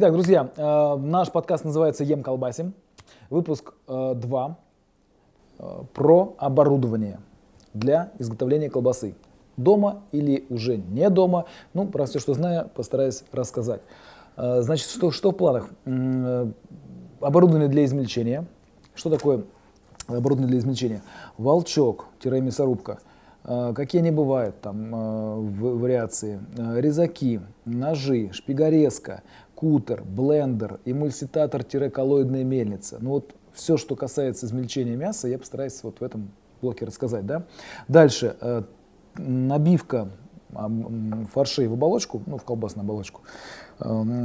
Итак, друзья, э, наш подкаст называется «Ем колбасим». Выпуск 2 э, э, про оборудование для изготовления колбасы. Дома или уже не дома. Ну, про все, что знаю, постараюсь рассказать. Значит, что, что в планах? Оборудование для измельчения. Что такое оборудование для измельчения? Волчок-мясорубка – Э, какие они бывают, там, э, вариации, э, резаки, ножи, шпигорезка, кутер, блендер, эмульситатор-коллоидная мельница. Ну вот все, что касается измельчения мяса, я постараюсь вот в этом блоке рассказать. Да? Дальше, набивка фаршей в оболочку, ну в колбасную оболочку,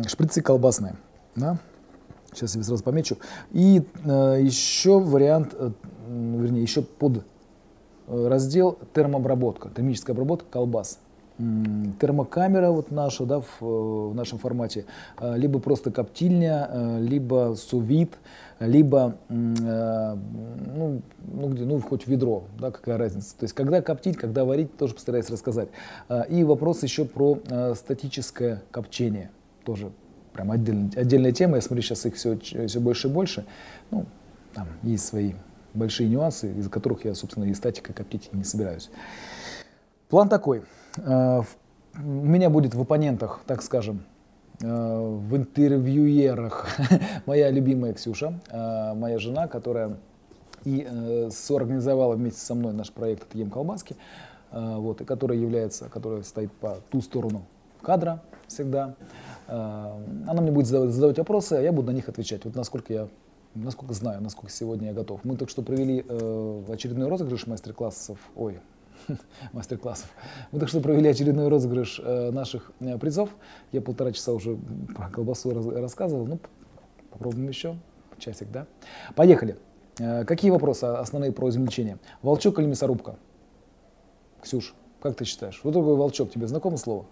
шприцы колбасные. Да? Сейчас я сразу помечу. И еще вариант, вернее, еще под Э, раздел термообработка, термическая обработка колбас. Термокамера вот наша, да, в, э, в нашем формате, э, либо просто коптильня, либо сувит, либо, ну, ну, где, ну, хоть ведро, да, какая разница. То есть, когда коптить, когда варить, тоже постараюсь рассказать. И вопрос еще про статическое копчение, тоже прям отдельная, отдельная тема, я смотрю, сейчас их все, все больше и больше. Ну, там есть свои большие нюансы, из-за которых я, собственно, и статикой коптить не собираюсь. План такой. Э, у меня будет в оппонентах, так скажем, э, в интервьюерах моя любимая Ксюша, э, моя жена, которая и соорганизовала вместе со мной наш проект «Это ем колбаски», вот, и которая является, которая стоит по ту сторону кадра всегда. Она мне будет задавать, задавать вопросы, а я буду на них отвечать. Вот насколько я насколько знаю, насколько сегодня я готов. Мы только что провели очередной розыгрыш мастер-классов, ой, мастер-классов. Мы только что провели очередной розыгрыш э, наших э, призов. Я полтора часа уже про колбасу рассказывал. Ну, попробуем еще. Часик, да? Поехали. Э, какие вопросы основные про измельчение? Волчок или мясорубка? Ксюш, как ты считаешь? Вот такой волчок, тебе знакомо слово?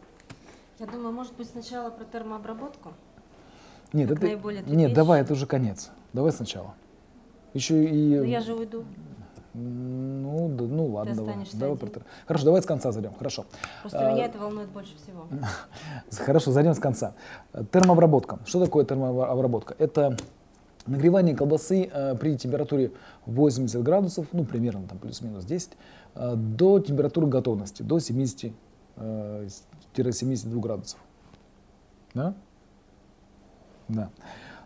Я думаю, может быть, сначала про термообработку? Нет, это, нет, давай, это уже конец. Давай сначала. Еще и... Ну, я же уйду. Ну, да, ну ладно, давай. давай один. Хорошо, давай с конца зайдем. Хорошо. Просто а, меня это волнует больше всего. Хорошо, зайдем с конца. Термообработка. Что такое термообработка? Это нагревание колбасы э, при температуре 80 градусов, ну примерно там плюс-минус 10, э, до температуры готовности, до 70-72 э, градусов. Да? Да.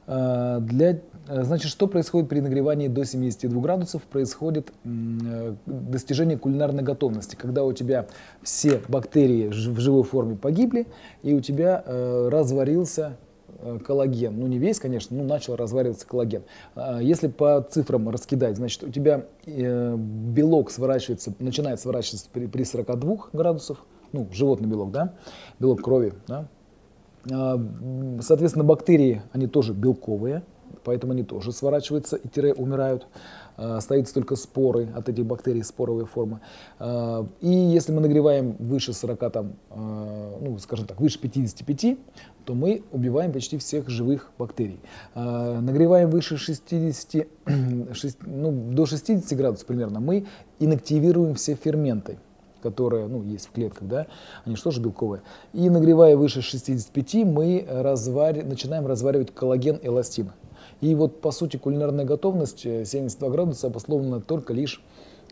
Э, для, э, значит, что происходит при нагревании до 72 градусов? Происходит э, достижение кулинарной готовности, когда у тебя все бактерии в живой форме погибли, и у тебя разварился коллаген. Ну, не весь, конечно, но начал развариваться коллаген. Если по цифрам раскидать, значит, у тебя белок сворачивается, начинает сворачиваться при, при 42 градусах, ну, животный белок, да, белок крови, да, соответственно, бактерии, они тоже белковые, поэтому они тоже сворачиваются и тире умирают. А, остаются только споры от этих бактерий, споровая форма. А, и если мы нагреваем выше 40, там, ну, скажем так, выше 55, то мы убиваем почти всех живых бактерий. Нагреваем выше 60, 6, ну, до 60 градусов примерно, мы инактивируем все ферменты которые ну, есть в клетках, да, они же тоже белковые. И нагревая выше 65, мы развари, начинаем разваривать коллаген и эластин. И вот, по сути, кулинарная готовность 72 э, градуса обусловлена только лишь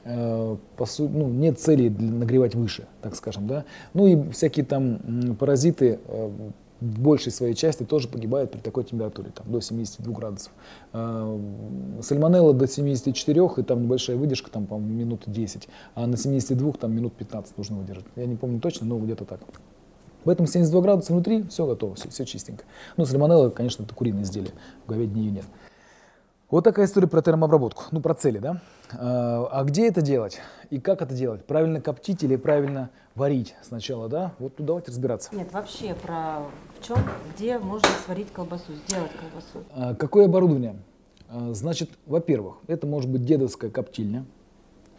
э, по сути, ну, нет цели нагревать выше, так скажем, да. Ну и всякие там паразиты, э, в большей своей части тоже погибают при такой температуре, там, до 72 градусов. А, сальмонелла до 74, и там небольшая выдержка, там, по минут 10, а на 72 там минут 15 нужно выдержать. Я не помню точно, но где-то так. Поэтому 72 градуса внутри, все готово, все, все чистенько. Ну, сальмонелла, конечно, это куриное изделие, в говядине ее нет. Вот такая история про термообработку, ну, про цели, да. А, а где это делать и как это делать? Правильно коптить или правильно варить сначала, да? Вот тут давайте разбираться. Нет, вообще про в чем, где можно сварить колбасу, сделать колбасу. А, какое оборудование? А, значит, во-первых, это может быть дедовская коптильня,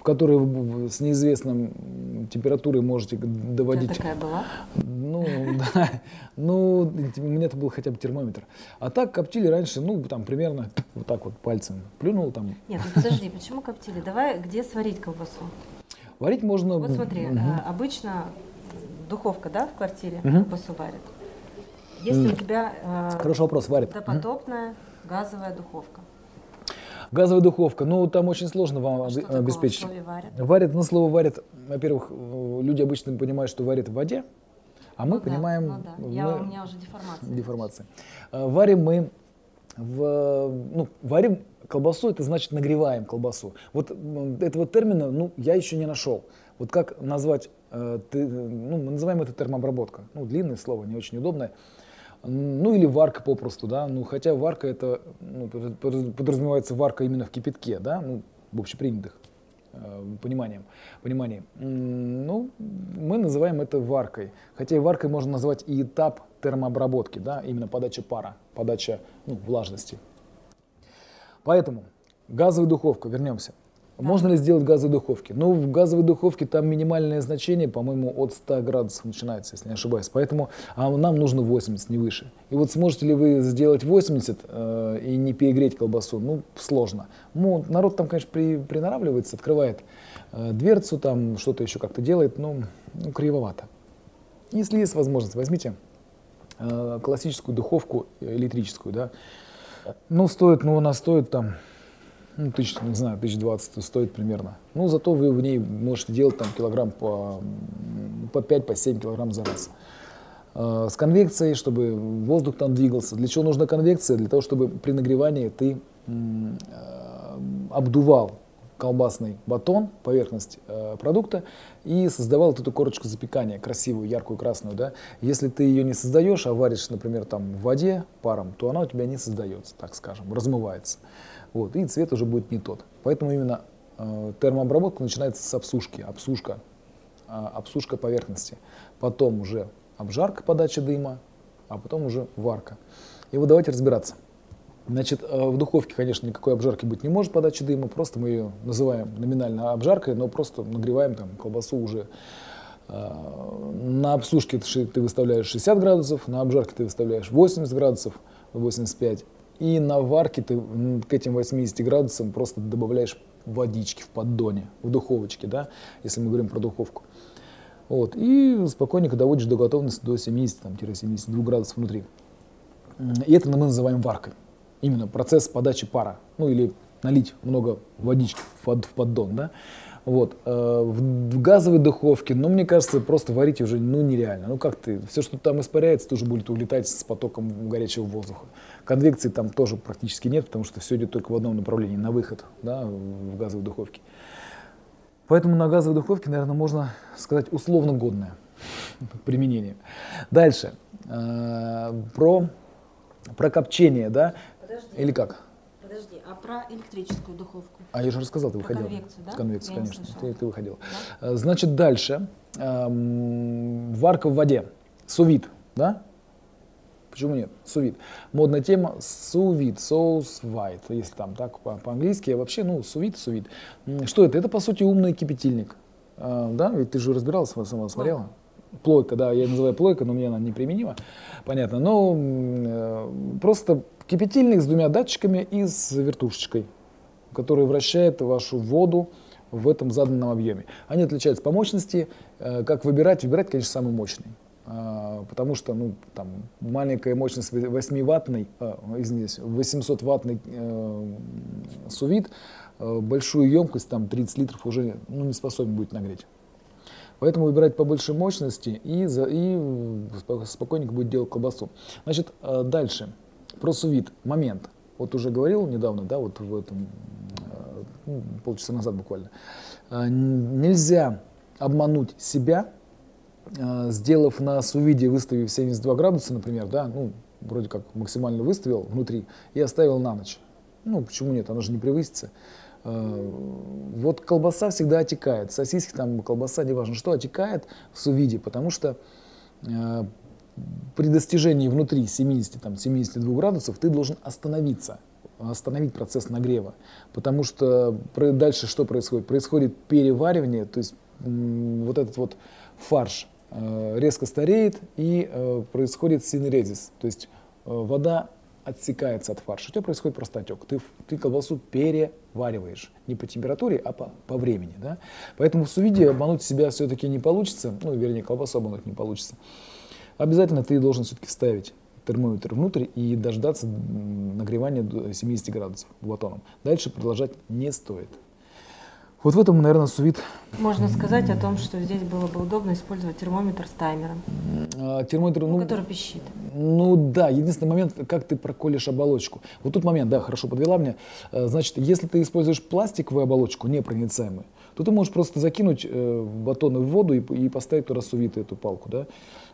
в которой вы с неизвестным температурой можете доводить. У такая была? Ну, да. Ну, у меня это был хотя бы термометр. А так коптили раньше, ну, там примерно вот так вот пальцем плюнул там. Нет, ну подожди, почему коптили? Давай, где сварить колбасу? Варить можно... Вот смотри, угу. обычно духовка, да, в квартире угу. колбасу варит. Есть ли у тебя э, Хороший вопрос, варит. допотопная газовая духовка? Газовая духовка, ну там очень сложно вам А в обеспечить. слове варит? Варит, ну слово варит, во-первых, э, люди обычно понимают, что варит в воде, а мы Ну да, понимаем ну да. Я, у меня уже деформация. деформации. Э, Варим мы в, ну, варим колбасу, это значит нагреваем колбасу. Вот этого термина, ну, я еще не нашел. Вот как назвать, э, ты- ну, мы называем это термообработка. Ну, длинное слово, не очень удобное. Ну, или варка попросту, да. Ну, хотя варка это, ну, под- под- подразумевается варка именно в кипятке, да, ну, в общепринятых пониманием, понимании. Ну, мы называем это варкой. Хотя и варкой можно назвать и этап термообработки, да, именно подача пара, подача ну, влажности. Поэтому газовая духовка, вернемся. Можно ли сделать газовые духовки? Ну, в газовой духовке там минимальное значение, по-моему, от 100 градусов начинается, если не ошибаюсь. Поэтому а нам нужно 80, не выше. И вот сможете ли вы сделать 80 э, и не перегреть колбасу? Ну, сложно. Ну, народ там, конечно, при, приноравливается, открывает э, дверцу, там что-то еще как-то делает, ну, ну, кривовато. Если есть возможность, возьмите э, классическую духовку э, электрическую, да. Ну, стоит, ну, она стоит там, ну, тысяч, не знаю, тысяч двадцать стоит примерно. Ну, зато вы в ней можете делать там килограмм по, по 5, по 7 килограмм за раз. Э, С конвекцией, чтобы воздух там двигался. Для чего нужна конвекция? Для того, чтобы при нагревании ты э, обдувал колбасный батон, поверхность э, продукта, и создавал вот эту корочку запекания, красивую, яркую, красную. Да? Если ты ее не создаешь, а варишь, например, там в воде паром, то она у тебя не создается, так скажем, размывается. Вот, и цвет уже будет не тот. Поэтому именно э, термообработка начинается с обсушки, обсушка, а, обсушка поверхности. Потом уже обжарка, подача дыма, а потом уже варка. И вот давайте разбираться. Значит, э, в духовке, конечно, никакой обжарки быть не может подачи дыма, просто мы ее называем номинально обжаркой, но просто нагреваем там колбасу уже э, на обсушке ты выставляешь 60 градусов, на обжарке ты выставляешь 80 градусов, 85, и на варке ты к этим 80 градусам просто добавляешь водички в поддоне, в духовочке, да, если мы говорим про духовку. Вот, и спокойненько доводишь до готовности до 70-72 градусов внутри. И это мы называем варкой. Именно процесс подачи пара. Ну или налить много водички в поддон. Да? Вот. э, В, газовой духовке, ну, мне кажется, просто варить уже ну, нереально. Ну, как ты, все, что там испаряется, тоже будет улетать с потоком горячего воздуха. Конвекции там тоже практически нет, потому что все идет только в одном направлении, на выход да, в газовой духовке. Поэтому на газовой духовке, наверное, можно сказать условно годное применение. Дальше. Э, Про, про копчение, да? Подожди. Или как? А про электрическую духовку? А я же рассказал, ты Про выходила. конвекцию, да? С конвекцией, Я не конечно. Ты, ты выходила. Э, Значит, дальше. Эм, Варка в воде. Сувид, да? Почему нет? Сувид. Модная тема сувид, соус white, если там так по- по-английски. А вообще, ну, сувид, сувид. Что это? Это, по сути, умный кипятильник. Э, Да, ведь ты же разбиралась, сама смотрела. Плойка, да, я называю плойка, но мне она неприменима, понятно. Но э, просто кипятильник с двумя датчиками и с вертушечкой, который вращает вашу воду в этом заданном объеме. Они отличаются по мощности. Э, Как выбирать? Выбирать, конечно, самый мощный. А, Потому что ну, там, маленькая мощность 8-ваттный, а, извиняюсь, 800-ваттный э, сувид, э, большую емкость, там 30 литров, уже ну, не способен будет нагреть. Поэтому выбирать по большей мощности и, за, и спо- спокойненько будет делать колбасу. Значит, э, дальше. Про сувид. Момент. Вот уже говорил недавно, да, вот в этом, э, ну, полчаса назад буквально. Э, Нельзя обмануть себя, сделав на сувиде, выставив 72 градуса, например, да, ну, вроде как максимально выставил внутри и оставил на ночь. Ну, почему нет, она же не превысится. Э, Вот колбаса всегда отекает, сосиски там, колбаса, неважно что, отекает в сувиде, потому что э, при достижении внутри 70, там, 72 градусов ты должен остановиться, остановить процесс нагрева. Потому что дальше что происходит? Происходит переваривание, то есть вот этот вот фарш э, резко стареет и происходит синерезис, то есть вода отсекается от фарша. У тебя происходит просто отек. Ты, ты колбасу перевариваешь. Не по температуре, а по, по времени. Да? Поэтому в сувиде обмануть себя все-таки не получится. Ну, вернее, колбасу обмануть не получится. Обязательно ты должен все-таки ставить термометр внутрь и дождаться нагревания до 70 градусов батоном. Дальше продолжать не стоит. Вот в этом, наверное, сувид. Можно сказать о том, что здесь было бы удобно использовать термометр с таймером. А, термометр, ну, ну, который пищит. Ну да, единственный момент, как ты проколешь оболочку. Вот тут момент, да, хорошо подвела мне. Э, значит, если ты используешь пластиковую оболочку, непроницаемую, то ты можешь просто закинуть э, батоны в воду и, и поставить туда сувит эту палку, да,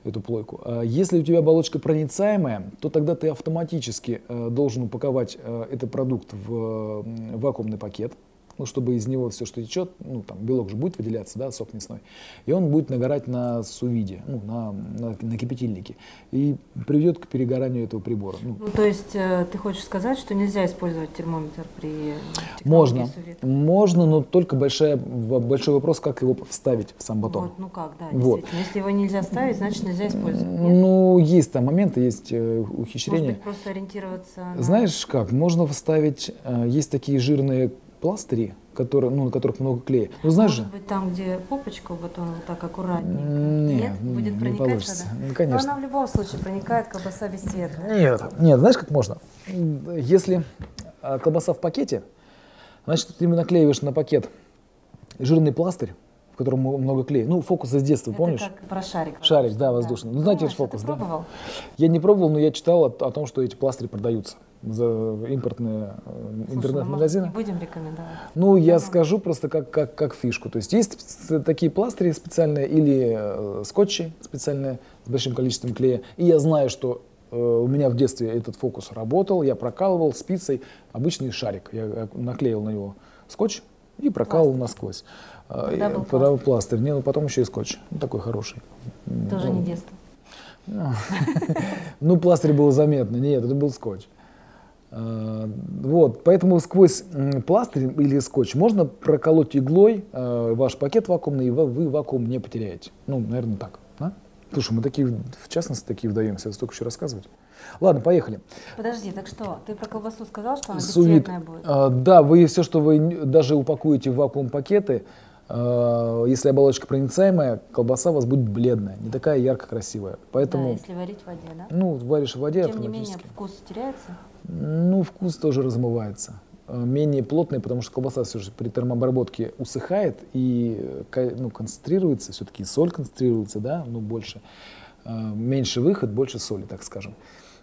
эту плойку. А если у тебя оболочка проницаемая, то тогда ты автоматически э, должен упаковать э, этот продукт в вакуумный пакет, ну, чтобы из него все, что течет, ну, там, белок же будет выделяться, да, сок мясной, и он будет нагорать на сувиде, ну, на, на, на кипятильнике, и приведет к перегоранию этого прибора. Ну, ну то есть э, ты хочешь сказать, что нельзя использовать термометр при Можно, сувид? можно, но только большая, большой вопрос, как его вставить в сам батон. Вот, ну как, да, вот. Если его нельзя ставить, значит нельзя использовать. Нет? Ну, есть там моменты, есть э, ухищрения. Может быть, просто ориентироваться на... Знаешь как, можно вставить, э, есть такие жирные пластыри, которые, ну, на которых много клея. Ну, знаешь Может же? быть, там, где попочка у батона, вот так аккуратнее. Нет, нет? Будет не проникать получится. вода? Ну, конечно. Но она в любом случае проникает, колбаса без цвета. Нет, нет, знаешь, как можно? Если а, колбаса в пакете, значит, ты наклеиваешь на пакет жирный пластырь, в котором много клея. Ну, фокус из детства, Это помнишь? как про шарик. Шарик, да, воздушный. Ну, знаете, Помнишь, фокус, ты да? пробовал? Я не пробовал, но я читал о, о том, что эти пластыри продаются за импортные э, ну, интернет-магазины. может, не будем рекомендовать. Ну, я Ага. скажу просто как, как, как фишку. То есть есть такие пластыри специальные или э, скотчи специальные с большим количеством клея. И я знаю, что э, у меня в детстве этот фокус работал. Я прокалывал спицей обычный шарик. Я наклеил на него скотч и прокалывал насквозь. Э, Тогда и- был тогда пластырь. Не, ну потом еще и скотч. Ну, такой хороший. Тоже Ну, не детство. ну, пластырь был заметно. Нет, это был скотч. А, Вот, поэтому сквозь пластырь или скотч можно проколоть иглой э, ваш пакет вакуумный, и вы вакуум не потеряете. Ну, наверное, так. да? Слушай, мы такие, в частности, такие вдаемся, столько еще рассказывать. Ладно, поехали. Подожди, так что, ты про колбасу сказал, что она бесцветная будет? А, да, вы все, что вы даже упакуете в вакуум пакеты, а, если оболочка проницаемая, колбаса у вас будет бледная, не такая ярко красивая. Да, Поэтому, если варить в воде, да? ну, варишь в воде Тем не менее, вкус теряется? Ну, вкус тоже размывается. Э, Менее плотный, потому что колбаса все же при термообработке усыхает и э, ну, концентрируется, все-таки соль концентрируется, да, ну, больше. Э, Меньше выход, больше соли, так скажем.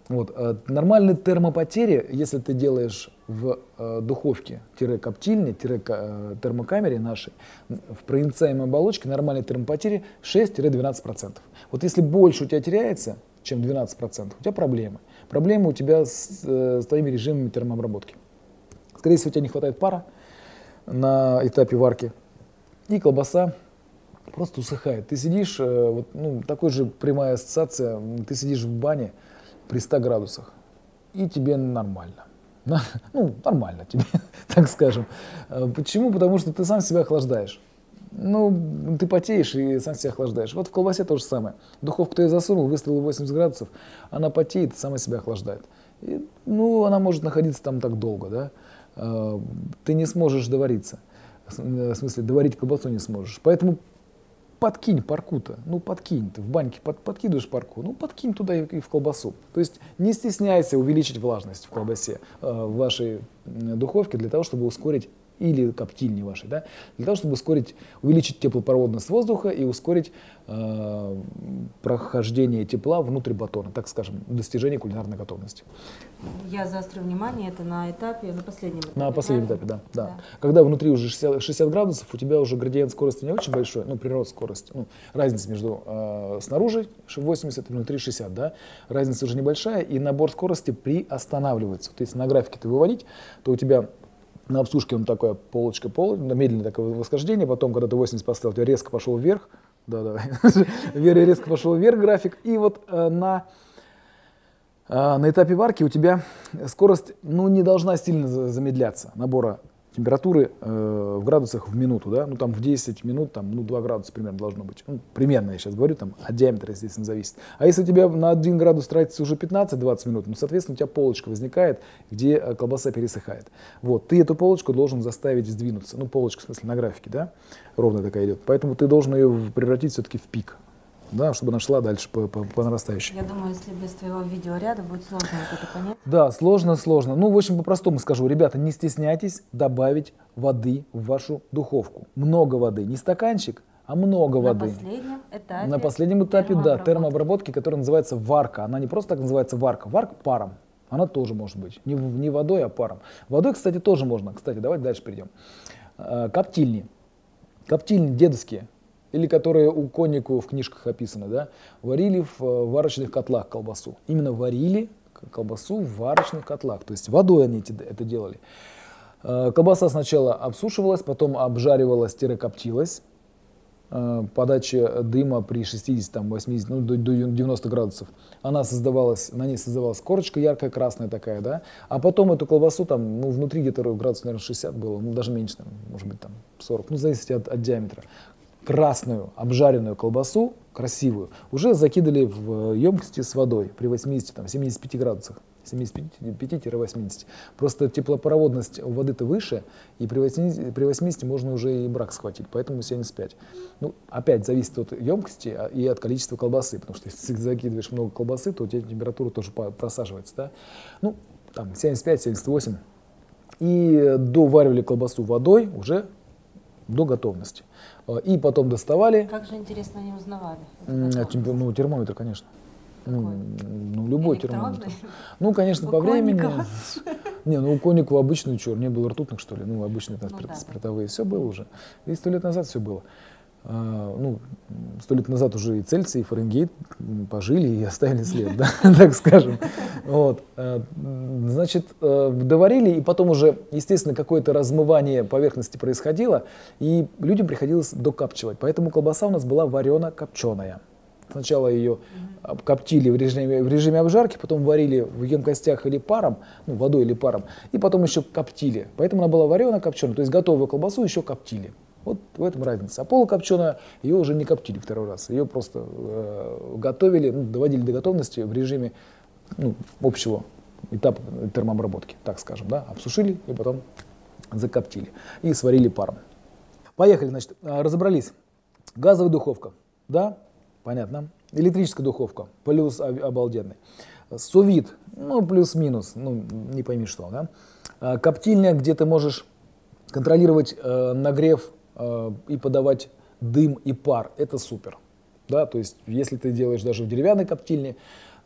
Вот. э, Нормальные термопотери, если ты делаешь в э, духовке, коптильне, термокамере нашей, в проницаемой оболочке нормальные термопотери 6-12%. Вот если больше у тебя теряется, чем 12%, у тебя проблемы. Проблемы у тебя с, э, с твоими режимами термообработки. Скорее всего, у тебя не хватает пара на этапе варки, и колбаса просто усыхает. Ты сидишь, э, вот, ну, такой же прямая ассоциация, ты сидишь в бане при 100 градусах, и тебе нормально. Ну, нормально тебе, так скажем. Э, Почему? Потому что ты сам себя охлаждаешь. Ну, ты потеешь и сам себя охлаждаешь. Вот в колбасе то же самое. Духовку ты ее засунул, выставил 80 градусов, она потеет сама себя охлаждает. И, ну, она может находиться там так долго, да. Э, Ты не сможешь довариться. Э, В смысле, доварить колбасу не сможешь. Поэтому подкинь парку-то, ну подкинь, ты в баньке под, подкидываешь парку, ну подкинь туда и, и в колбасу. То есть не стесняйся увеличить влажность в колбасе, э, в вашей духовке для того, чтобы ускорить или коптильне вашей, да, для того, чтобы ускорить, увеличить теплопроводность воздуха и ускорить э, прохождение тепла внутрь батона, так скажем, достижение кулинарной готовности. Я заострю внимание, это на этапе, на последнем этапе. На последнем этапе, да, да. Когда внутри уже 60, 60 градусов, у тебя уже градиент скорости не очень большой, ну, прирост скорости, ну, разница между э, снаружи 80 и внутри 60, да, разница уже небольшая, и набор скорости приостанавливается. То есть на графике ты выводить, то у тебя на обсушке он такая полочка, пол, медленное такое восхождение, потом, когда ты 80 поставил, тебя резко пошел вверх, да, да, резко пошел вверх график, и вот э, на а, на этапе варки у тебя скорость ну, не должна сильно за- замедляться набора температуры э, в градусах в минуту, да, ну там в 10 минут, там, ну 2 градуса примерно должно быть. Ну, примерно я сейчас говорю, там от диаметра, естественно, зависит. А если у тебя на 1 градус тратится уже 15-20 минут, ну, соответственно, у тебя полочка возникает, где э, колбаса пересыхает. Вот, ты эту полочку должен заставить сдвинуться, ну, полочка, в смысле, на графике, да, ровно такая идет. Поэтому ты должен ее превратить все-таки в пик. Да, чтобы она шла дальше по, по, по нарастающей. Я думаю, если без твоего видеоряда будет сложно это понять. Да, сложно, сложно. Ну, в общем, по-простому скажу. Ребята, не стесняйтесь добавить воды в вашу духовку. Много воды. Не стаканчик, а много На воды. последнем этапе. На последнем этапе, да, термообработки. термообработки, которая называется варка. Она не просто так называется варка, варка паром. Она тоже может быть. Не, не водой, а паром. Водой, кстати, тоже можно. Кстати, давайте дальше перейдем. А, Коптильни. Коптильни дедовские, или которые у коннику в книжках описаны, да, варили в э, варочных котлах колбасу. Именно варили колбасу в варочных котлах. То есть водой они это делали. Э, Колбаса сначала обсушивалась, потом обжаривалась-коптилась. Э, Подача дыма при 60, там, 80, ну, до, до 90 градусов. Она создавалась, на ней создавалась корочка яркая, красная такая, да. А потом эту колбасу там, ну, внутри где-то градус, наверное, 60 было, ну, даже меньше, там, может быть, там 40, ну, в зависимости от, от диаметра. Красную обжаренную колбасу, красивую, уже закидали в емкости с водой при 80, там, 75 градусах. 75-80. Просто теплопроводность у воды-то выше, и при 80, при 80 можно уже и брак схватить, поэтому 75. Ну, опять зависит от емкости а, и от количества колбасы, потому что если закидываешь много колбасы, то у тебя температура тоже просаживается, да? Ну, там 75-78. И доваривали колбасу водой уже до готовности. Э, И потом доставали, Как же интересно они узнавали? а ну, термометр, конечно. Ну, Какой? ну, любой термометр. Ну, конечно, У по времени. Не, ну у коннику обычный чур, не было ртутных, что ли. Ну, обычные там Ну спирт- да. спиртовые. Все было уже. И сто лет назад все было. А, ну, сто лет назад уже и Цельсий, и Фаренгейт пожили и оставили след, да, так скажем. Вот. А, Значит, э, доварили, и потом уже, естественно, какое-то размывание поверхности происходило, и людям приходилось докапчивать. Поэтому колбаса у нас была варено-копченая. Сначала ее коптили в режиме, в режиме обжарки, потом варили в емкостях или паром, ну, водой или паром, и потом еще коптили. Поэтому она была варена копченая, то есть готовую колбасу еще коптили. Вот в этом разница. А полукопченая ее уже не коптили второй раз. Ее просто э, готовили, ну, доводили до готовности в режиме ну, общего этапа термообработки, так скажем. Да? Обсушили и потом закоптили. И сварили паром. Поехали, значит, а, разобрались. Газовая духовка, да, понятно. Электрическая духовка, плюс об- обалденный. Сувид, ну, плюс-минус, ну, не пойми что, да. А, Коптильня, где ты можешь контролировать э, нагрев э, и подавать дым и пар, это супер. Да, то есть, если ты делаешь даже в деревянной коптильне,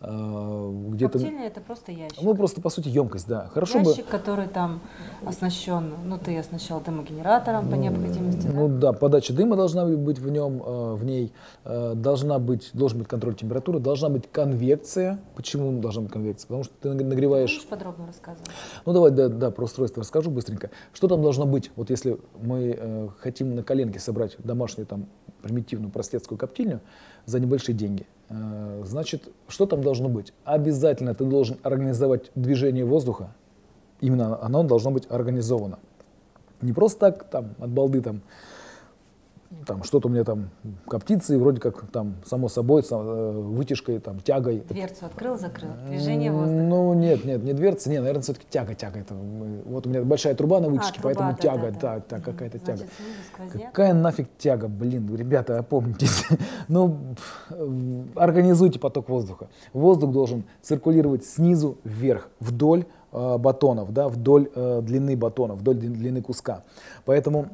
где-то... Коптильня это просто ящик. Ну, просто, по сути, емкость, да. Хорошо бы... ящик, который там оснащен, ну ты оснащал дымогенератором по необходимости, да? Ну да, подача дыма должна быть в нем, э, в ней э, должна быть, должен быть контроль температуры, должна быть конвекция. Почему должна быть конвекция? Потому что ты наг- нагреваешь. Можешь подробно рассказывать? Ну давай, да, да, про устройство расскажу быстренько. Что там должно быть? Вот если мы э, хотим на коленке собрать домашнюю там примитивную простецкую коптильню за небольшие деньги, э, значит, что там должно быть? Обязательно ты должен организовать движение воздуха. Именно оно должно быть организовано. Не просто так, там, от балды, там, там что-то у меня там коптится, и вроде как там, само собой, сам- э, вытяжкой, там, тягой. Дверцу открыл, закрыл. Движение воздуха. Ну, нет, нет, не дверца, не, наверное, все-таки тяга, тяга. Это, вот у меня большая труба на вытяжке, А, труба, поэтому да, тяга, да, да, да. да, какая-то тяга. Значит. Какая нафиг тяга, блин, ребята, опомнитесь. ну, организуйте поток воздуха. Воздух должен циркулировать снизу вверх, вдоль э, батонов, да, вдоль э, длины батона, вдоль длин- длины куска. Поэтому,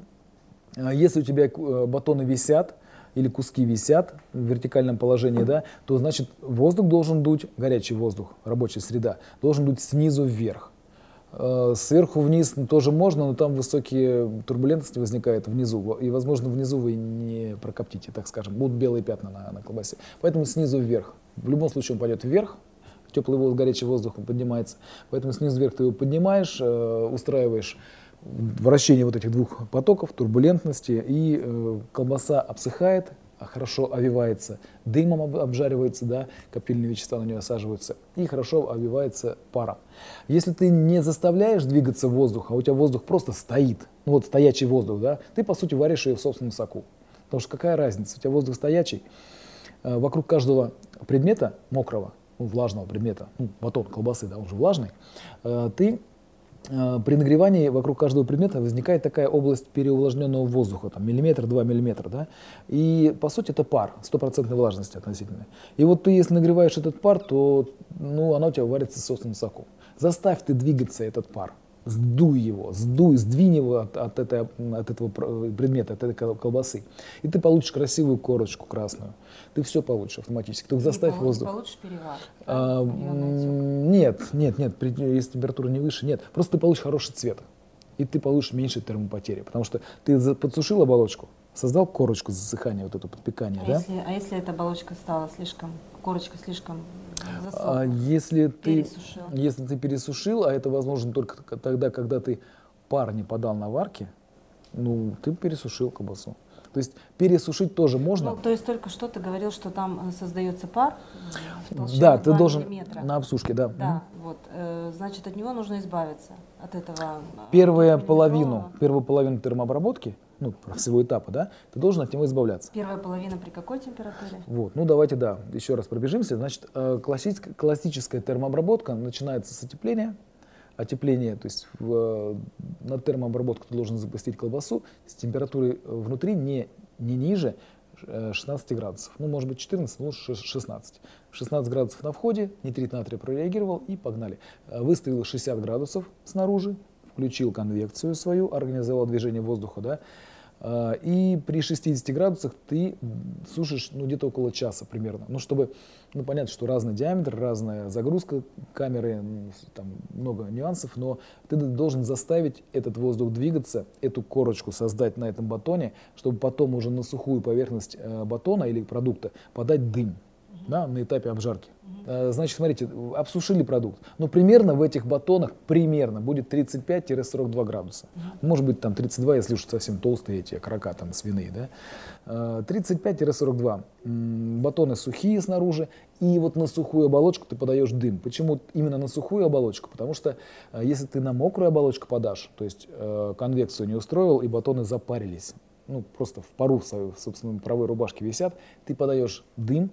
если у тебя э, батоны висят, или куски висят в вертикальном положении, да, то значит воздух должен дуть, горячий воздух, рабочая среда, должен дуть снизу вверх. Э, Сверху вниз тоже можно, но там высокие турбулентности возникают внизу. И, возможно, внизу вы не прокоптите, так скажем. Будут белые пятна на, на колбасе. Поэтому снизу вверх. В любом случае он пойдет вверх, теплый воздух, горячий воздух поднимается. Поэтому снизу вверх ты его поднимаешь, э, устраиваешь вращение вот этих двух потоков, турбулентности, и э, колбаса обсыхает, а хорошо овивается, дымом об- обжаривается, да, коптильные вещества на нее осаживаются, и хорошо овивается паром. Если ты не заставляешь двигаться воздух, а у тебя воздух просто стоит, ну вот стоячий воздух, да, ты по сути варишь ее в собственном соку. Потому что какая разница, у тебя воздух стоячий, э, вокруг каждого предмета мокрого, ну, влажного предмета, ну, батон колбасы, да, он же влажный, э, ты при нагревании вокруг каждого предмета возникает такая область переувлажненного воздуха, там миллиметр, два миллиметра, да, и по сути это пар, стопроцентной влажности относительно. И вот ты если нагреваешь этот пар, то, ну, оно у тебя варится в собственном. Заставь ты двигаться этот пар, сдуй его, сдуй, сдвинь его от, от, этой, от этого предмета, от этой колбасы. И ты получишь красивую корочку красную. Ты все получишь автоматически. Только заставь не воздух. получишь перевар? А, нет, нет, нет, при, если температура не выше, нет. Просто ты получишь хороший цвет. И ты получишь меньше термопотери. Потому что ты подсушил оболочку, создал корочку засыхания, вот это подпекание. А, да? если, а если эта оболочка стала слишком, корочка слишком а если ты, пересушил? если ты пересушил, а это возможно только тогда, когда ты пар не подал на варке, ну, ты пересушил колбасу. То есть пересушить тоже можно. Ну, то есть только что ты говорил, что там э, создается пар. Да, ты должен миллиметра. на обсушке, да. Да, угу. вот, э, значит, от него нужно избавиться, от этого. Первую половину, первую половину термообработки, ну, всего этапа, да, ты должен от него избавляться. Первая половина при какой температуре? Вот, ну давайте, да, еще раз пробежимся. Значит, э, классическая, классическая термообработка начинается с отепления, отепление, то есть в, на термообработку ты должен запустить колбасу с температурой внутри не, не ниже 16 э, градусов. Ну, может быть 14, ну 16. 16 градусов на входе, нитрит натрия прореагировал и погнали. Э, выставил 60 градусов снаружи, включил конвекцию свою, организовал движение воздуха, да, а, и при 60 градусах ты сушишь ну, где-то около часа примерно. Ну, чтобы, ну, понятно, что разный диаметр, разная загрузка камеры, там много нюансов, но ты должен заставить этот воздух двигаться, эту корочку создать на этом батоне, чтобы потом уже на сухую поверхность э, батона или продукта подать дым да, на этапе обжарки. Э, значит, смотрите, обсушили продукт. Ну, примерно в этих батонах, примерно, будет 35-42 градуса. Может быть, там 32, если уж совсем толстые эти окорока там свиные, да. 35-42. Э, батоны сухие снаружи, и вот на сухую оболочку ты подаешь дым. Почему именно на сухую оболочку? Потому что э, если ты на мокрую оболочку подашь, то есть конвекцию не устроил, и батоны запарились, ну, просто в пару в своей, собственно, правой рубашке висят, ты подаешь дым,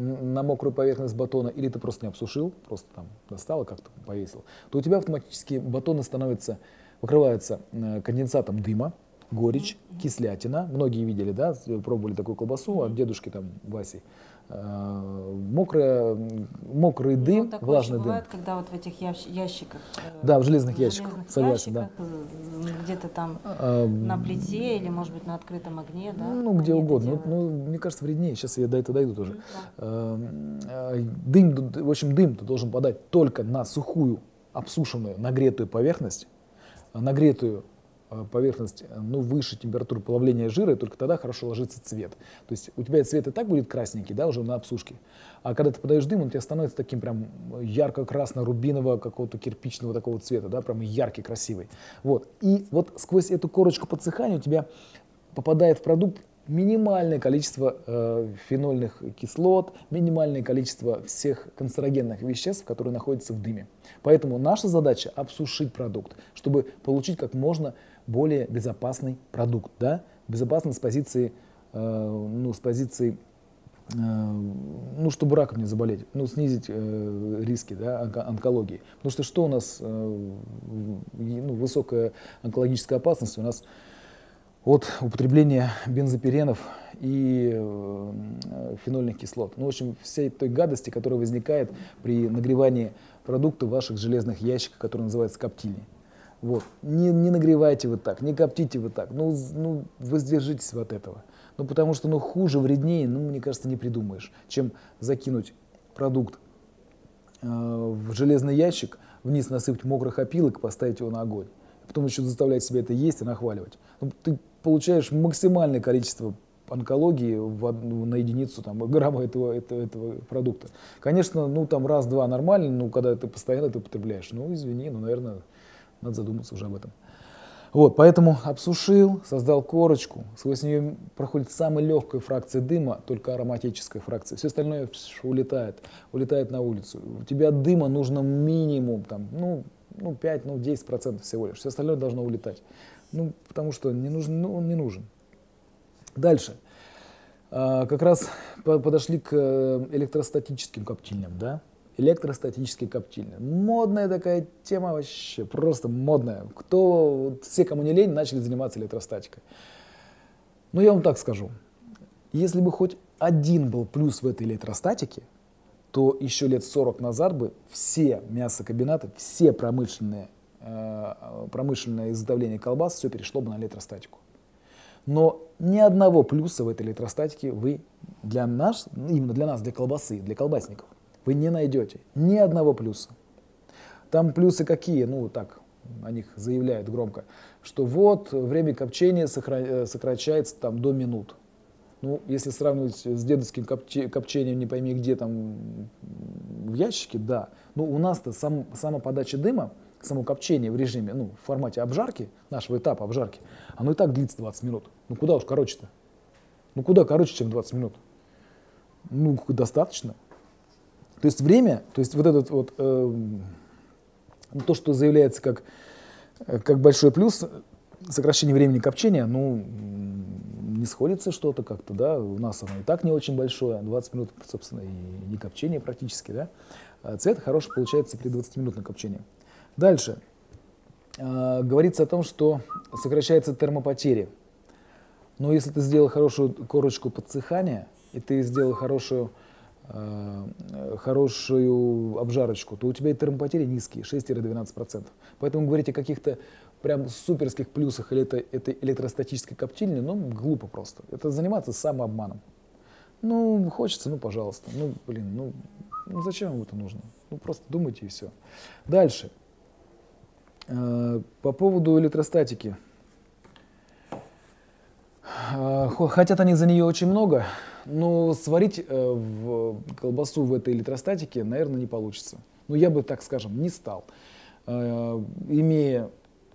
на мокрую поверхность батона, или ты просто не обсушил, просто там достал и как-то повесил, то у тебя автоматически батоны становятся, покрываются э, конденсатом дыма, горечь, кислятина. Многие видели, да, пробовали такую колбасу от дедушки там Васи. Э, мокрая, мокрый ну, дым, ну, влажный дым. бывает, когда вот в этих ящиках. Э, да, в железных ящиках, железных согласен, ящиках, да. Э, где-то там а, на плите или, может быть, на открытом огне, да? Ну, где угодно. Ну, ну, мне кажется, вреднее. Сейчас я до этого дойду тоже. Да. Дым, в общем, дым ты должен подать только на сухую, обсушенную, нагретую поверхность, нагретую поверхность э, ну, выше температуры плавления жира, и только тогда хорошо ложится цвет. То есть у тебя цвет и так будет красненький, да, уже на обсушке. А когда ты подаешь дым, он у тебя становится таким прям ярко-красно-рубинового какого-то кирпичного такого цвета, да, прям яркий, красивый. Вот. И вот сквозь эту корочку подсыхания у тебя попадает в продукт минимальное количество э, фенольных кислот, минимальное количество всех канцерогенных веществ, которые находятся в дыме. Поэтому наша задача обсушить продукт, чтобы получить как можно более безопасный продукт, да, безопасный с позиции, э, ну, с позиции э, ну, чтобы раком не заболеть, ну, снизить э, риски да, онкологии. Потому что что у нас, э, ну, высокая онкологическая опасность у нас от употребления бензопиренов и э, фенольных кислот. Ну, в общем, всей той гадости, которая возникает при нагревании продукта ваших железных ящиках, которые называются коптильни. Вот. Не, не нагревайте вы так, не коптите вы так. Ну, ну, воздержитесь от этого. Ну, потому что ну, хуже, вреднее, ну, мне кажется, не придумаешь, чем закинуть продукт э, в железный ящик, вниз насыпать мокрых опилок, поставить его на огонь. Потом еще заставлять себя это есть и нахваливать. Ну, ты получаешь максимальное количество онкологии в одну, на единицу там, грамма этого, этого, этого продукта. Конечно, ну там раз-два нормально, но когда ты постоянно это употребляешь, ну извини, ну, наверное, надо задуматься уже об этом. Вот, поэтому обсушил, создал корочку, сквозь нее проходит самая легкая фракция дыма, только ароматическая фракция. Все остальное улетает, улетает на улицу. У тебя дыма нужно минимум, там, ну, ну 5, ну 10 процентов всего лишь. Все остальное должно улетать. Ну, потому что не нужен, ну, он не нужен. Дальше. А, как раз подошли к э, электростатическим коптильням, да. Электростатические коптильни. Модная такая тема вообще, просто модная. Кто, все, кому не лень, начали заниматься электростатикой. Но я вам так скажу, если бы хоть один был плюс в этой электростатике, то еще лет 40 назад бы все мясокомбинаты, все промышленные, э, промышленное изготовление колбас, все перешло бы на электростатику. Но ни одного плюса в этой электростатике вы для нас, именно для нас, для колбасы, для колбасников, вы не найдете. Ни одного плюса. Там плюсы какие? Ну, так, о них заявляют громко, что вот время копчения э, сокращается там до минут. Ну, если сравнивать с дедовским копчением, не пойми где там в ящике, да. Ну, у нас-то сам, сама подача дыма, само копчение в режиме, ну, в формате обжарки, нашего этапа обжарки, оно и так длится 20 минут. Ну, куда уж короче-то? Ну, куда короче, чем 20 минут? Ну, достаточно. То есть время, то есть вот этот вот, э, то, что заявляется как, как большой плюс, сокращение времени копчения, ну, не сходится что-то как-то, да, у нас оно и так не очень большое, 20 минут, собственно, и не копчение практически, да. А цвет хороший получается при 20-минутном копчении. Дальше. Э, говорится о том, что сокращается термопотери. Но если ты сделал хорошую корочку подсыхания, и ты сделал хорошую, хорошую обжарочку, то у тебя и термопотери низкие, 6-12%. Поэтому говорить о каких-то прям суперских плюсах или это, этой электростатической коптильни, ну, глупо просто. Это заниматься самообманом. Ну, хочется, ну, пожалуйста. Ну, блин, ну, ну зачем вам это нужно? Ну, просто думайте и все. Дальше. Э, по поводу электростатики. Э, хотят они за нее очень много, но сварить э, в колбасу в этой электростатике, наверное, не получится. Ну, я бы, так скажем, не стал. Имея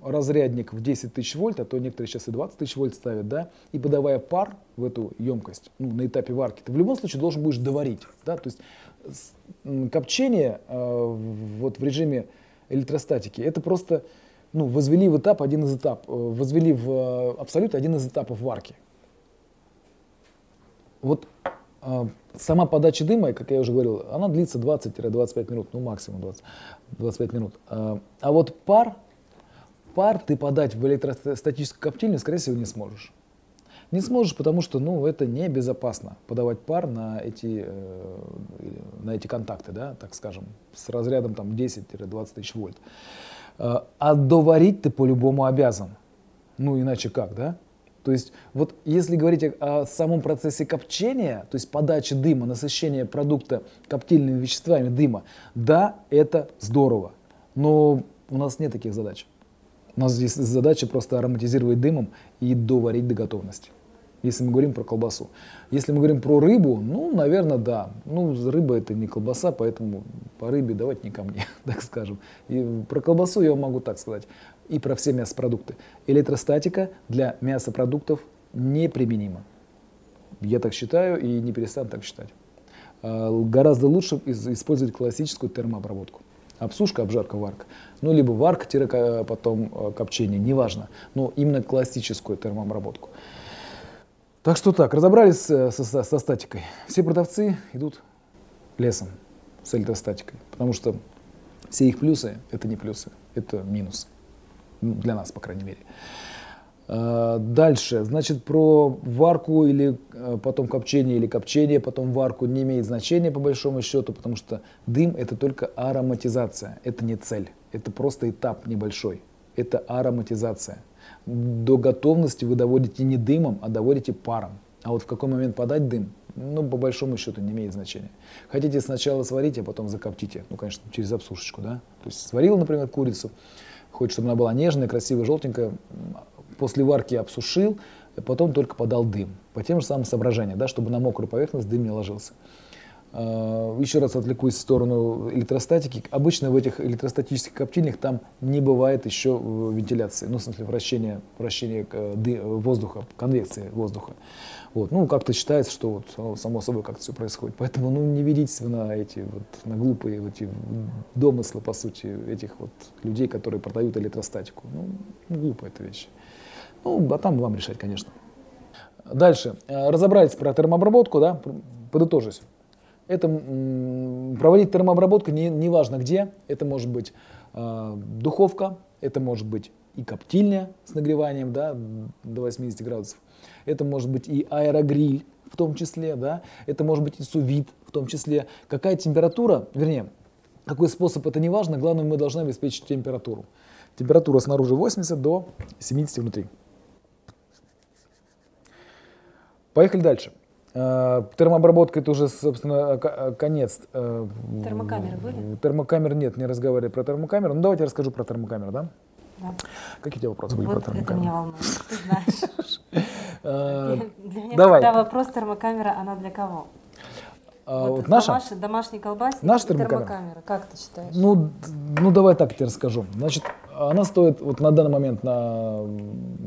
разрядник в 10 тысяч вольт, а то некоторые сейчас и 20 тысяч вольт ставят, да, и подавая пар в эту емкость, ну, на этапе варки, ты в любом случае должен будешь доварить, да, то есть копчение э, вот в режиме электростатики, это просто, ну, возвели в этап один из этап, э, возвели в э, абсолют один из этапов варки. Вот э, сама подача дыма, как я уже говорил, она длится 20-25 минут, ну максимум 20, 25 минут. Э, а вот пар пар ты подать в электростатическую коптильню, скорее всего, не сможешь. Не сможешь, потому что ну, это небезопасно подавать пар на эти, э, на эти контакты, да, так скажем, с разрядом там, 10-20 тысяч вольт. Э, а доварить ты по-любому обязан. Ну, иначе как, да? То есть вот если говорить о, самом процессе копчения, то есть подачи дыма, насыщения продукта коптильными веществами дыма, да, это здорово. Но у нас нет таких задач. У нас здесь задача просто ароматизировать дымом и доварить до готовности. Если мы говорим про колбасу. Если мы говорим про рыбу, ну, наверное, да. Ну, рыба это не колбаса, поэтому по рыбе давайте не ко мне, так скажем. И про колбасу я могу так сказать. И про все мясопродукты. Электростатика для мясопродуктов неприменима. Я так считаю и не перестану так считать. А, гораздо лучше использовать классическую термообработку. Обсушка, обжарка, варка. Ну, либо варка, потом э, копчение, неважно. Но именно классическую термообработку. Так что так, разобрались со, со, со статикой. Все продавцы идут лесом с электростатикой. Потому что все их плюсы – это не плюсы, это минусы. Для нас, по крайней мере. Э, дальше, значит, про варку или э, потом копчение или копчение, потом варку не имеет значения по большому счету, потому что дым это только ароматизация, это не цель, это просто этап небольшой, это ароматизация. До готовности вы доводите не дымом, а доводите паром. А вот в какой момент подать дым, ну, по большому счету не имеет значения. Хотите сначала сварить, а потом закоптите, ну, конечно, через обсушечку, да. То есть сварил, например, курицу, хочет, чтобы она была нежная, красивая, желтенькая, после варки обсушил, потом только подал дым. По тем же самым соображениям, да, чтобы на мокрую поверхность дым не ложился. А, еще раз отвлекусь в сторону электростатики. Обычно в этих электростатических коптильнях там не бывает еще э, вентиляции, ну, в смысле вращения, вращения э, воздуха, конвекции воздуха. Вот. Ну, как-то считается, что вот само собой как-то все происходит. Поэтому ну, не ведитесь вы на эти вот, на глупые вот эти домыслы, по сути, этих вот людей, которые продают электростатику. Ну, глупая эта вещь. Ну, а там вам решать, конечно. Дальше. Э, разобрались про термообработку, да, подытожусь. Это проводить термообработку не, не важно где. Это может быть э, духовка, это может быть и коптильня с нагреванием да, до 80 градусов. Это может быть и аэрогриль в том числе, да. Это может быть и сувид в том числе. Какая температура, вернее, какой способ, это не важно. Главное, мы должны обеспечить температуру. Температура снаружи 80 до 70 внутри. Поехали дальше. Э, Термообработка это уже, собственно, э, конец. Э, Термокамеры были? Термокамер нет, не разговаривали про термокамеру. Ну давайте я расскажу про термокамеру, да? Да. Какие у тебя вопросы были Вот про это термокамеру? меня волнует, ты знаешь. Для меня всегда вопрос термокамера, она для кого? А, Вот вот наша? домашний, домашний колбасник Наша термокамера? термокамера. Как ты считаешь? Ну, ну давай так тебе расскажу. Значит, она стоит, вот на данный момент, на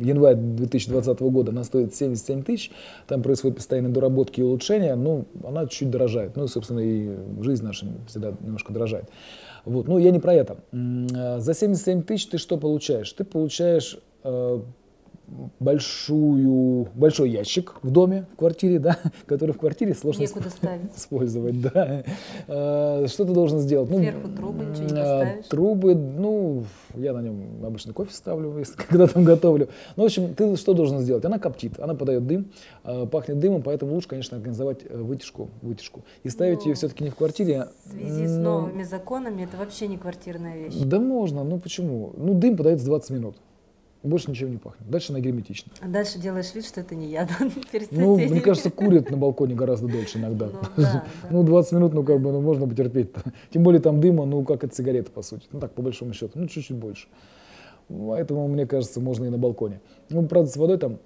январь 2020 года, она стоит 77 тысяч. Там происходят постоянные доработки и улучшения. Ну, она чуть-чуть дорожает. Ну, собственно, и жизнь наша всегда немножко дорожает. Вот. Ну, я не про это. Э, За 77 тысяч ты что получаешь? Ты получаешь э, большую, большой ящик в доме, в квартире, да, который в квартире сложно Некуда ставить. использовать, да. Э, Что ты должен сделать? Сверху трубы, ничего не э, поставишь? Трубы, ну, я на нем обычно кофе ставлю, если когда там готовлю. Ну, в общем, ты что должен сделать? Она коптит, она подает дым, э, пахнет дымом, поэтому лучше, конечно, организовать вытяжку, вытяжку. И ставить Ну, ее все-таки не в квартире. В связи с ну, новыми законами это вообще не квартирная вещь. Да можно, ну почему? Ну, дым подается 20 минут. Больше ничем не пахнет. Дальше она герметична. А дальше делаешь вид, что это не я да, перед Ну, мне кажется, курят на балконе гораздо дольше иногда. Ну, да, да. Ну, 20 минут, ну, как бы, ну, можно потерпеть. Тем более там дыма, ну, как от сигареты, по сути. Ну, так, по большому счету. Ну, чуть-чуть больше. Поэтому, мне кажется, можно и на балконе. Ну, правда, с водой там...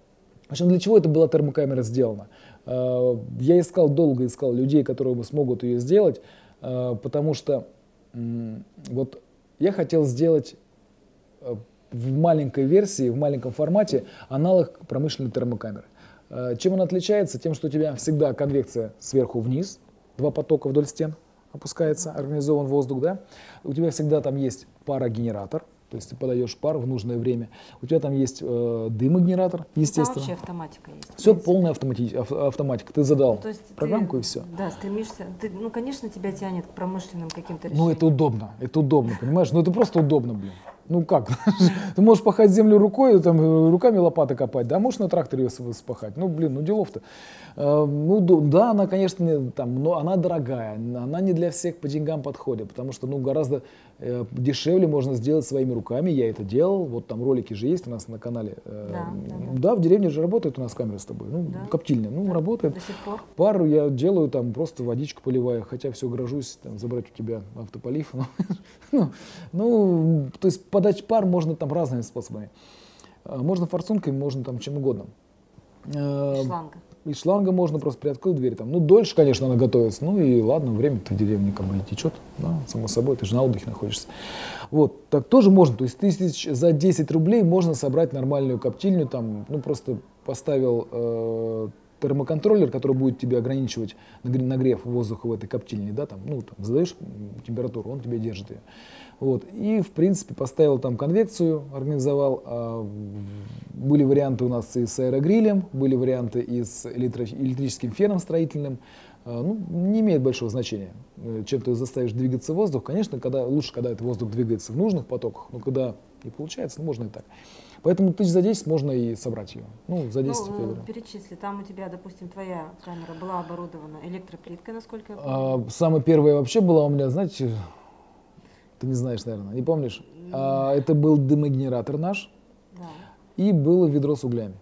В общем, для чего это была термокамера сделана? Э, Я искал, долго искал людей, которые смогут ее сделать, э, потому что вот я хотел сделать э, в маленькой версии, в маленьком формате аналог промышленной термокамеры. Э, Чем она отличается? Тем, что у тебя всегда конвекция сверху вниз, два потока вдоль стен опускается, организован воздух, да? У тебя всегда там есть парогенератор, то есть ты подаешь пар в нужное время. У тебя там есть э, дымогенератор, Там естественно. вообще автоматика есть. Все полная автомати- ав- автоматика. Ты задал То есть программку ты, и все. Да, стремишься. Ты, ну, конечно, тебя тянет к промышленным каким-то Ну, решениям. это удобно, это удобно, понимаешь? Ну, это просто удобно, блин. Ну, как? Ты можешь пахать землю рукой, там, э, руками лопаты копать, да, можешь на тракторе ее спахать. Ну, блин, ну, делов-то. Э, Ну, да, она, конечно, не- там, но она дорогая, она не для всех по деньгам подходит, потому что, ну, гораздо э, дешевле можно сделать своими руками. Я это делал, вот там ролики же есть у нас на канале. Да, да, да. Да, в деревне же работает у нас камера с тобой, ну, Да. коптильня, ну, работает. До сих пор. Пару я делаю, там просто водичку поливаю, хотя все грожусь там, забрать у тебя автополив. Ну, ну, то есть подать пар можно там разными способами. А, Можно форсункой, можно там чем угодно. Э, Шланга. И шланга можно просто приоткрыть дверь там. Ну, дольше, конечно, она готовится. Ну и ладно, время-то в деревне как бы и течет. Да, само собой, ты же на отдыхе находишься. Вот, так тоже можно. То есть тысяч за 10 рублей можно собрать нормальную коптильню. Там, ну, просто поставил э, термоконтроллер, который будет тебе ограничивать нагр- нагрев воздуха в этой коптильне, да, там, ну, там, задаешь температуру, он тебе держит ее. Вот. И, в принципе, поставил там конвекцию, организовал. а, Были варианты у нас и с аэрогрилем, были варианты и с электро- электрическим феном строительным. А, Ну, не имеет большого значения, э, чем ты заставишь двигаться воздух. Конечно, когда, лучше, когда этот воздух двигается в нужных потоках, но когда не получается, ну, можно и так. Поэтому тысяч за 10 можно и собрать ее. Ну, за 10, я Ну, говорю. перечисли. Там у тебя, допустим, твоя камера была оборудована электроплиткой, насколько я помню. А, самая первая вообще была у меня, знаете, ты не знаешь, наверное, не помнишь? А, это был дымогенератор наш, Да. и было ведро с углями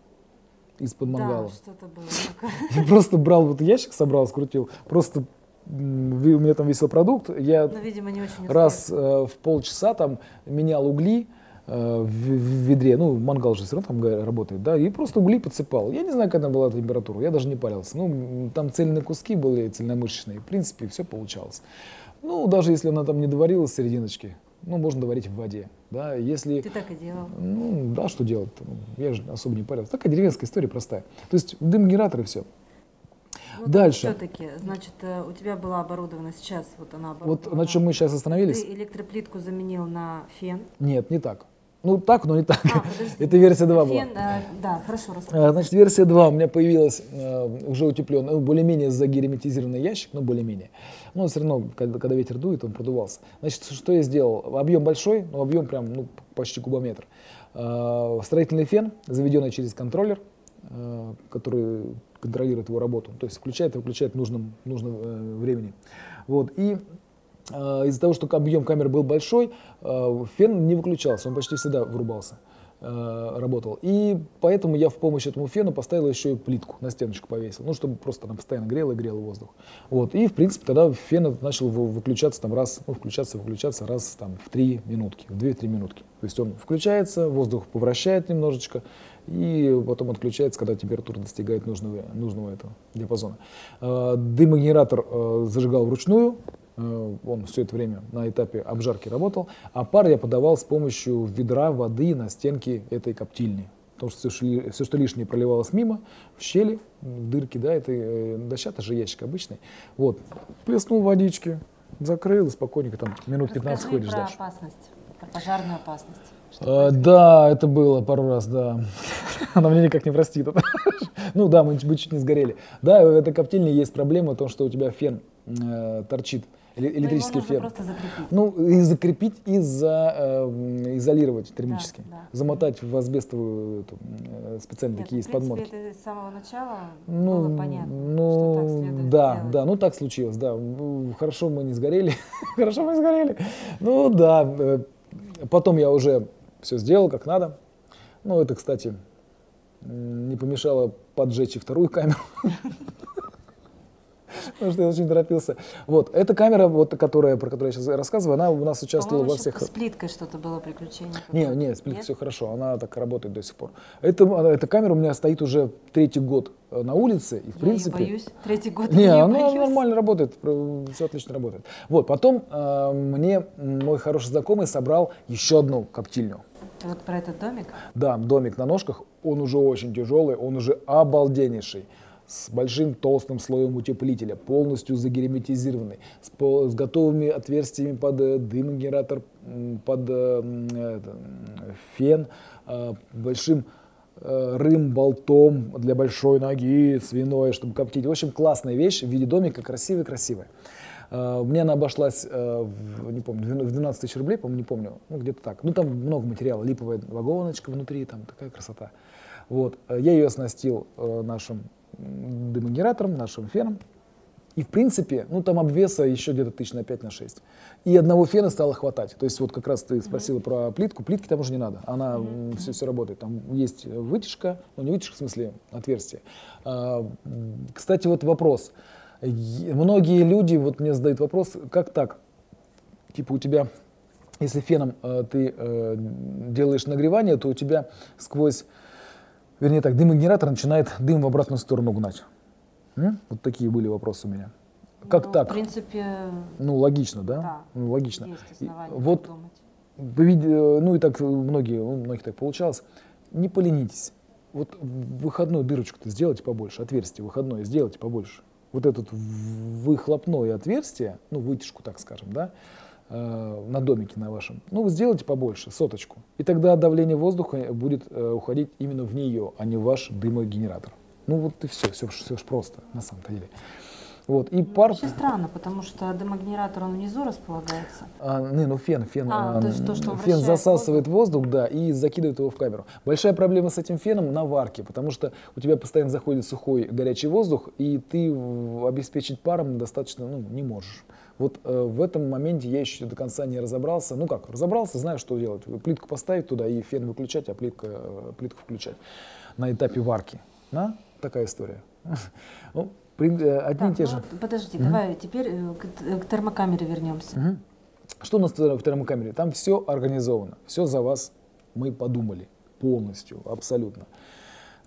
из-под Да, мангала. что-то было. такое. Я просто брал вот ящик, собрал, скрутил, просто у меня там висел продукт, я Но, видимо, не очень раз э, в полчаса там менял угли э, в, ведре, ну, мангал же все равно там работает, да, и просто угли подсыпал. Я не знаю, какая там была температура, я даже не парился. Ну, там цельные куски были, цельномышечные, в принципе, все получалось. Ну, даже если она там не доварилась серединочки, ну, можно доварить в воде, да, если... Ты так и делал. Ну, да, что делать Ну, я же особо не парился. Такая деревенская история простая. То есть дым-генератор и все. Дальше. Все-таки, значит, э, у тебя была оборудована сейчас, вот она Вот оборудована. на чем мы сейчас остановились? Ты электроплитку заменил на фен. Нет, не так. Ну, так, но не так. А, подожди. Это версия 2 была. Фен, э, да, хорошо, рассказывай. А, Значит, версия 2 у меня появилась э, уже утепленная, ну, более-менее загерметизированный ящик, но более-менее. Но все равно, когда, когда ветер дует, он продувался. Значит, что я сделал? Объем большой, но объем прям ну, почти кубометр. Э, Строительный фен, заведенный через контроллер, э, который контролирует его работу, то есть включает и выключает в нужном, нужном э, времени. Вот. И из-за того, что объем камеры был большой, э, фен не выключался, он почти всегда вырубался, э, работал. И поэтому я в помощь этому фену поставил еще и плитку, на стеночку повесил, ну, чтобы просто она постоянно грела и грела воздух. Вот. И, в принципе, тогда фен начал вы- выключаться там раз, ну, включаться, выключаться раз там в 3 минутки, в 2-3 минутки. То есть он включается, воздух повращает немножечко, и потом отключается, когда температура достигает нужного, нужного этого диапазона. Э, Дымогенератор э, зажигал вручную, э, он все это время на этапе обжарки работал, а пар я подавал с помощью ведра воды на стенки этой коптильни. Потому что все, что ли- все, что лишнее проливалось мимо, в щели, в дырки, да, это э, дощатый же ящик обычный. Вот, плеснул водички, закрыл и спокойненько там минут 15 Расскажи ходишь про дальше. опасность, про пожарную опасность. А, да, это было пару раз, да. Она мне никак не простит. Ну да, мы, мы чуть не сгорели. Да, в этой коптильне есть проблема в том, что у тебя фен э, торчит, электрический нужно фен. просто закрепить. Ну, и закрепить, и за, э, изолировать термически. да. Замотать в асбестовую эту, э, специально Нет, такие ну, есть подмотки. это с самого начала Ну, было понятно, ну, что так следует да, сделать. да, ну так случилось, да. Ну, Хорошо мы не сгорели, хорошо мы сгорели. Ну да, э, потом я уже все сделал как надо. Ну это, кстати, не помешало поджечь и вторую камеру. Потому что я очень торопился. Вот, эта камера, вот, которая, про которую я сейчас рассказываю, она у нас участвовала во всех... с плиткой что-то было приключение. Не, не, с плиткой все хорошо, она так работает до сих пор. Это, эта камера у меня стоит уже третий год э, на улице, и в Я принципе... ее боюсь. Третий год Не, я она боюсь. нормально работает, все отлично работает. Вот, потом э, мне мой хороший знакомый собрал еще одну коптильню. Вот про этот домик. Да, домик на ножках, он уже очень тяжелый, он уже обалденнейший. С большим толстым слоем утеплителя, полностью загерметизированный, с, пол- с готовыми отверстиями под э, дымогенератор, под э, это, фен, э, большим рым-болтом для большой ноги, свиной, чтобы коптить. В общем, классная вещь в виде домика, красивая-красивая. Мне она обошлась, не помню, в 12 тысяч рублей, по-моему, не помню, ну где-то так. Ну там много материала, липовая вагоночка внутри, там такая красота. Вот, я ее оснастил нашим дымогенератором, нашим феном. И в принципе, ну там обвеса еще где-то тысяч на 5 на 6. И одного фена стало хватать. То есть вот как раз ты спросила про плитку. Плитки там уже не надо. Она все, все работает. Там есть вытяжка, ну не вытяжка, в смысле отверстие. А, кстати, вот вопрос. Многие люди вот мне задают вопрос, как так? Типа у тебя, если феном э, ты э, делаешь нагревание, то у тебя сквозь, вернее так, дымогенератор начинает дым в обратную сторону гнать. М? Вот такие были вопросы у меня. Как Ну, так? В принципе, Ну, логично, да? Да. Ну, логично. есть И вот, думать. э, ну и так многие, у многих так получалось. Не поленитесь. Вот выходную дырочку-то сделайте побольше, отверстие выходное сделайте побольше. Вот этот выхлопное отверстие, ну вытяжку, так скажем, да, э, на домике на вашем, ну вы сделайте побольше, соточку. И тогда давление воздуха будет э, уходить именно в нее, а не в ваш дымогенератор. Ну вот и все, все, все ж просто на самом-то деле. Вот, и пар... Вообще странно, потому что дымогенератор, он внизу располагается. А, не, ну фен, фен, А, а, то есть то, что фен засасывает воздух, да, и закидывает его в камеру. Большая проблема с этим феном на варке, потому что у тебя постоянно заходит сухой горячий воздух, и ты обеспечить паром достаточно, ну, не можешь. Вот э, в этом моменте я еще до конца не разобрался. Ну как, разобрался, знаю, что делать. Плитку поставить туда и фен выключать, а плитка, э, плитку включать на этапе варки. Да? Такая история. Ну, э, одни и Так, те ну же. подожди, давай теперь э, к, т- к термокамере вернемся. Мгм. Что у нас в термокамере? Там все организовано, все за вас мы подумали полностью, абсолютно.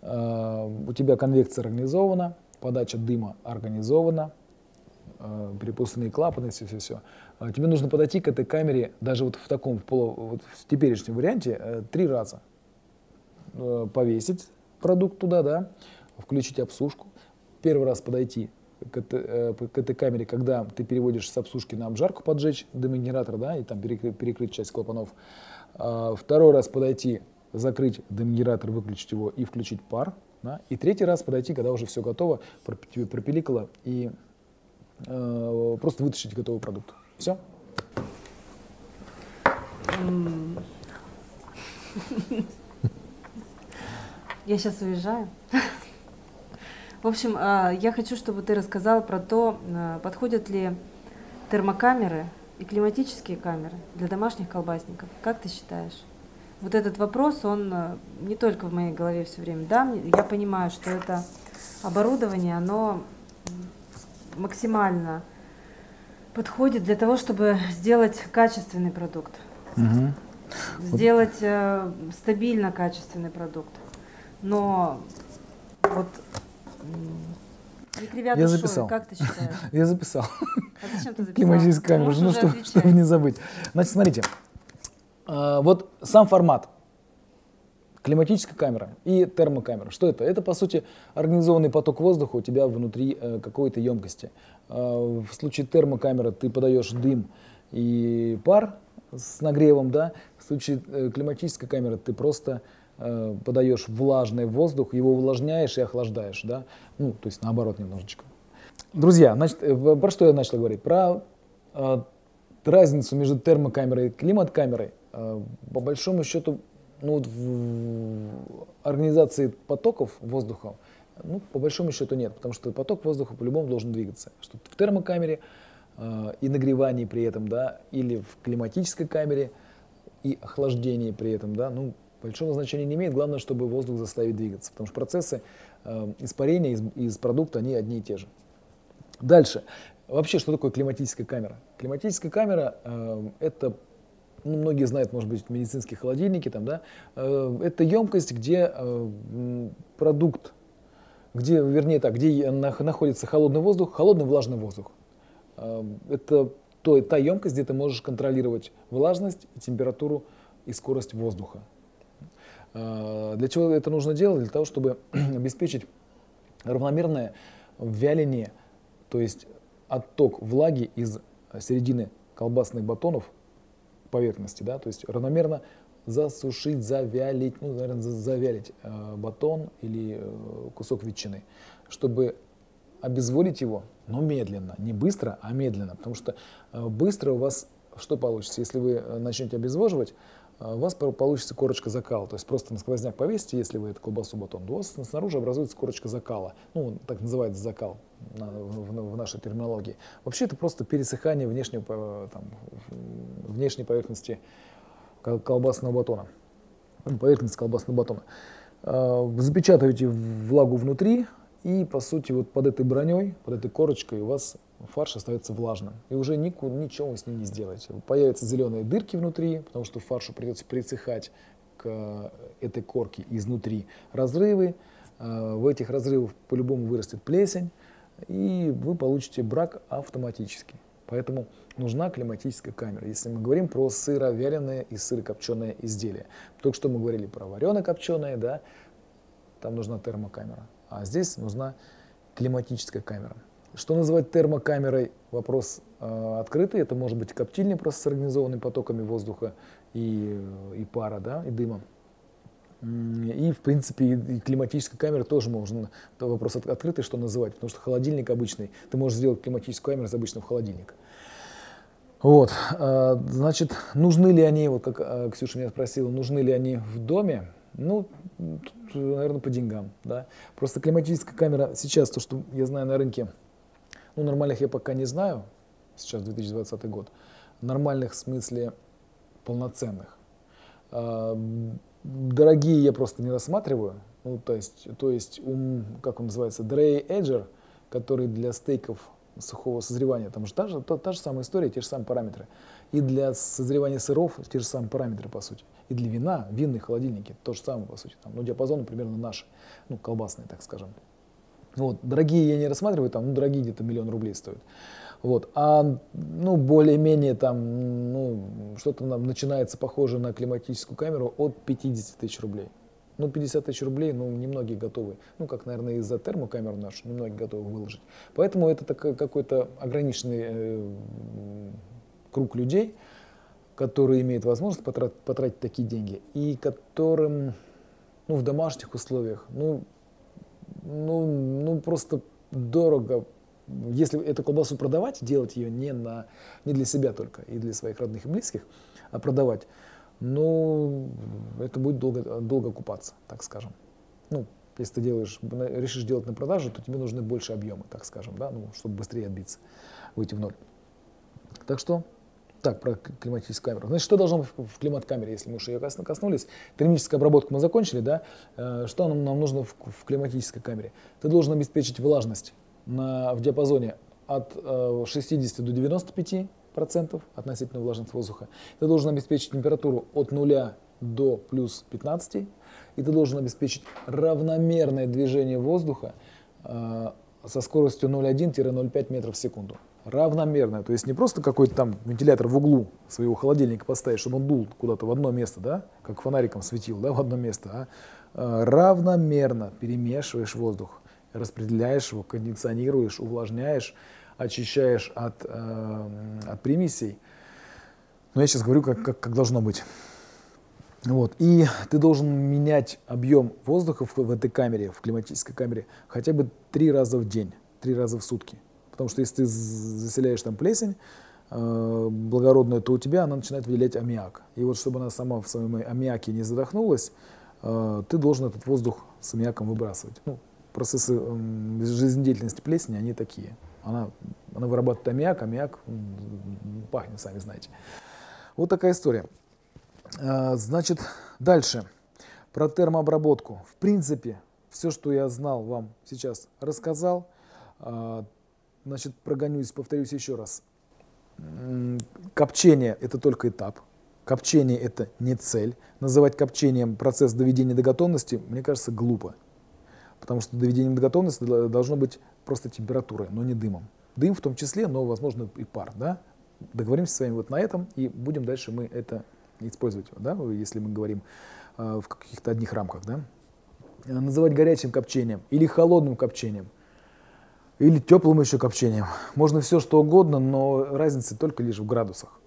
Э, У тебя конвекция организована, подача дыма организована, э, перепускные клапаны, все-все-все. Тебе нужно подойти к этой камере даже вот в таком, в, полу- вот в теперешнем варианте, э, три раза. Э, Повесить продукт туда, да, включить обсушку, первый раз подойти, к, этой, к этой камере, когда ты переводишь с обсушки на обжарку, поджечь дымогенератор, да, и там перекрыть, перекрыть часть клапанов. А, второй раз подойти, закрыть дымогенератор, выключить его и включить пар. Да, и третий раз подойти, когда уже все готово, пропиликало и э, просто вытащить готовый продукт. Все? Я сейчас уезжаю. В общем, а, я хочу, чтобы ты рассказал про то, а, подходят ли термокамеры и климатические камеры для домашних колбасников. Как ты считаешь? Вот этот вопрос, он а, не только в моей голове все время. Да, я понимаю, что это оборудование, оно максимально подходит для того, чтобы сделать качественный продукт. Угу. Сделать э, стабильно качественный продукт. Но вот я записал. как ты считаешь? я записал. А зачем ты записал? Климатическая камера, ну, чтобы, чтобы не забыть. Значит, смотрите, а, вот сам формат. Климатическая камера и термокамера. Что это? Это, по сути, организованный поток воздуха у тебя внутри э, какой-то емкости. Э, в случае термокамеры ты подаешь дым и пар с нагревом, да. В случае э, климатической камеры ты просто э, подаешь влажный воздух, его увлажняешь и охлаждаешь, да. Ну, то есть наоборот немножечко. Друзья, значит, э, про что я начал говорить? Про э, разницу между термокамерой и климат-камерой. Э, по большому счету, ну, вот в организации потоков воздуха, ну, по большому счету нет, потому что поток воздуха по-любому должен двигаться. Что в термокамере э, и нагревании при этом, да, или в климатической камере и охлаждении при этом, да, ну, большого значения не имеет. Главное, чтобы воздух заставить двигаться, потому что процессы э, испарения из, из продукта, они одни и те же. Дальше. Вообще, что такое климатическая камера? Климатическая камера э, это ну, многие знают, может быть, медицинские холодильники, там, да, э, это емкость, где продукт, где, вернее так, где находится холодный воздух, холодный влажный воздух. Это то, та емкость, где ты можешь контролировать влажность, температуру и скорость воздуха. Э, для чего это нужно делать? Для того, чтобы обеспечить равномерное вяление, то есть отток влаги из середины колбасных батонов поверхности, да, то есть равномерно засушить, завялить, ну, наверное, завялить э, батон или э, кусок ветчины, чтобы обезводить его, но медленно, не быстро, а медленно, потому что быстро у вас что получится, если вы начнете обезвоживать, у вас получится корочка закала, то есть просто на сквозняк повесите, если вы эту колбасу батон, у вас снаружи образуется корочка закала, ну, так называется закал в, нашей терминологии. Вообще это просто пересыхание внешнего, там, внешней поверхности колбасного батона, поверхности колбасного батона. Запечатываете влагу внутри, и, по сути, вот под этой броней, под этой корочкой у вас фарш остается влажным. И уже никуда, ничего вы с ним не сделаете. Появятся зеленые дырки внутри, потому что фаршу придется присыхать к этой корке изнутри. Разрывы, э, в этих разрывах по-любому вырастет плесень, и вы получите брак автоматически. Поэтому нужна климатическая камера. Если мы говорим про сыровяленые и сырокопченые изделия. Только что мы говорили про варено-копченые, да, там нужна термокамера. А здесь нужна климатическая камера. Что называть термокамерой? Вопрос э, открытый. Это может быть коптильня просто с организованными потоками воздуха и, и пара, да, и дыма. И, в принципе, и климатическая камера тоже можно, это вопрос от, открытый, что называть, потому что холодильник обычный, ты можешь сделать климатическую камеру из обычного холодильника. Вот, э, значит, нужны ли они, вот как э, Ксюша меня спросила, нужны ли они в доме? Ну, тут, наверное, по деньгам, да. Просто климатическая камера сейчас, то, что я знаю на рынке, ну, нормальных я пока не знаю, сейчас 2020 год, нормальных в смысле полноценных. А, дорогие я просто не рассматриваю, ну, то есть, то есть ум, как он называется, Dray Edger, который для стейков сухого созревания, там же та же, та, та же самая история, те же самые параметры. И для созревания сыров те же самые параметры, по сути. И для вина, винные холодильники, то же самое, по сути. Там, ну, диапазоны примерно наши, ну, колбасные, так скажем. Вот, дорогие я не рассматриваю, там, ну, дорогие где-то миллион рублей стоят. Вот, а, ну, более-менее там, ну, что-то нам начинается похоже на климатическую камеру от 50 тысяч рублей. Ну, 50 тысяч рублей, ну, немногие готовы. Ну, как, наверное, из-за термокамер наш, немногие готовы выложить. Поэтому это какой-то ограниченный э, круг людей, которые имеют возможность потратить, потратить такие деньги и которым ну, в домашних условиях, ну, ну, ну просто дорого. Если эту колбасу продавать, делать ее не, на, не для себя только и для своих родных и близких, а продавать, ну, это будет долго, долго купаться, так скажем. Ну, если ты делаешь, решишь делать на продажу, то тебе нужны больше объемы, так скажем, да, ну, чтобы быстрее отбиться, выйти в ноль. Так что так, про климатическую камеру. Значит, что должно быть в климат-камере, если мы уже ее коснулись? Термическую обработку мы закончили, да? Э, что нам, нам нужно в, в климатической камере? Ты должен обеспечить влажность на, в диапазоне от 60 э, до 95 процентов относительно влажности воздуха. Ты должен обеспечить температуру от 0 до плюс 15. И ты должен обеспечить равномерное движение воздуха э, со скоростью 0,1-0,5 метров в секунду равномерная. То есть не просто какой-то там вентилятор в углу своего холодильника поставить, чтобы он дул куда-то в одно место, да, как фонариком светил, да, в одно место, а, а равномерно перемешиваешь воздух, распределяешь его, кондиционируешь, увлажняешь, очищаешь от, э, от примесей. Но я сейчас говорю, как, как, как должно быть. Вот. И ты должен менять объем воздуха в, в этой камере, в климатической камере, хотя бы три раза в день, три раза в сутки. Потому что если ты заселяешь там плесень э, благородную, то у тебя она начинает выделять аммиак. И вот чтобы она сама в своем аммиаке не задохнулась, э, ты должен этот воздух с аммиаком выбрасывать. Ну, процессы э, жизнедеятельности плесени, они такие. Она, она вырабатывает аммиак, аммиак пахнет, сами знаете. Вот такая история. Э, значит, дальше. Про термообработку. В принципе, все, что я знал, вам сейчас рассказал. Э, Значит, прогонюсь, повторюсь еще раз. Копчение – это только этап. Копчение – это не цель. Называть копчением процесс доведения до готовности, мне кажется, глупо. Потому что доведением до готовности должно быть просто температурой, но не дымом. Дым в том числе, но, возможно, и пар. Да? Договоримся с вами вот на этом, и будем дальше мы это использовать, да? если мы говорим э, в каких-то одних рамках. Да? Называть горячим копчением или холодным копчением – или теплым еще копчением. Можно все что угодно, но разница только лишь в градусах.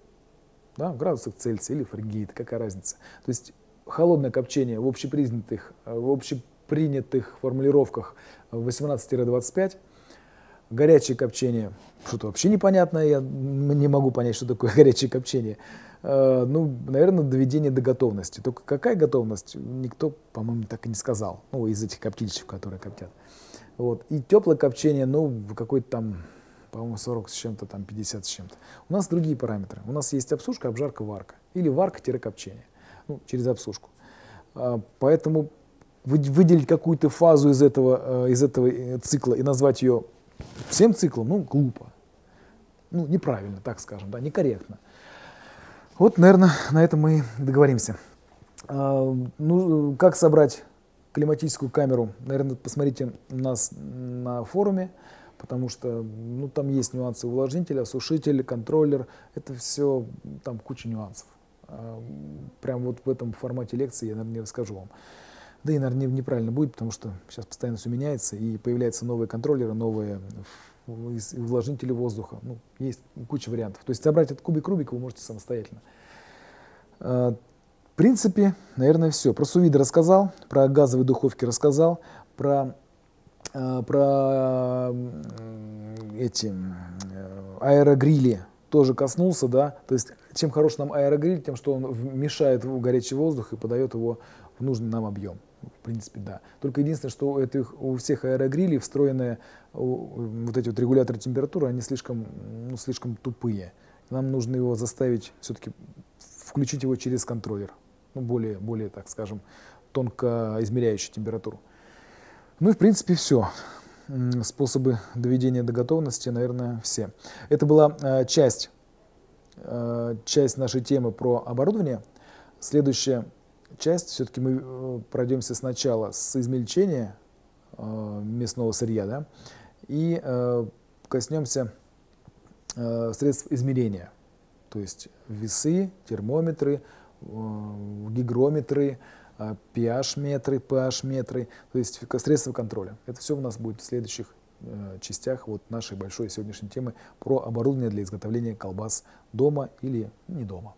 Да, в градусах Цельсия или Фаренгейт, какая разница. То есть холодное копчение в общепринятых, в общепринятых формулировках 18-25, горячее копчение, что-то вообще непонятное, я не могу понять, что такое горячее копчение. Э, ну, наверное, доведение до готовности. Только какая готовность, никто, по-моему, так и не сказал. Ну, из этих коптильщиков, которые коптят. Вот. И теплое копчение, ну, какой-то там, по-моему, 40 с чем-то, там 50 с чем-то. У нас другие параметры. У нас есть обсушка, обжарка, варка. Или варка-копчение. Ну, через обсушку. А, поэтому выделить какую-то фазу из этого, э, из этого э, цикла и назвать ее всем циклом, ну, глупо. Ну, неправильно, так скажем, да, некорректно. Вот, наверное, на этом мы договоримся. А, ну, как собрать климатическую камеру, наверное, посмотрите нас на форуме, потому что ну, там есть нюансы увлажнителя, осушитель, контроллер. Это все, там куча нюансов. А, прям вот в этом формате лекции я, наверное, не расскажу вам. Да и, наверное, неправильно будет, потому что сейчас постоянно все меняется, и появляются новые контроллеры, новые увлажнители воздуха. Ну, есть куча вариантов. То есть собрать этот кубик Рубика вы можете самостоятельно. Принципе, наверное, все. Про сувиды рассказал, про газовые духовки рассказал, про, э, про эти э, аэрогрили тоже коснулся, да. То есть, чем хорош нам аэрогриль, тем, что он мешает в горячий воздух и подает его в нужный нам объем. В принципе, да. Только единственное, что у, этих, у всех аэрогрилей встроенные вот эти вот регуляторы температуры, они слишком, ну, слишком тупые. Нам нужно его заставить все-таки включить его через контроллер ну, более, более, так скажем, тонко измеряющий температуру. Ну и, в принципе, все. Способы доведения до готовности, наверное, все. Это была э, часть, э, часть нашей темы про оборудование. Следующая часть, все-таки мы э, пройдемся сначала с измельчения мясного сырья, да, и коснемся средств измерения, то есть весы, термометры, гигрометры, pH-метры, pH-метры, то есть средства контроля. Это все у нас будет в следующих э, частях вот нашей большой сегодняшней темы про оборудование для изготовления колбас дома или не дома.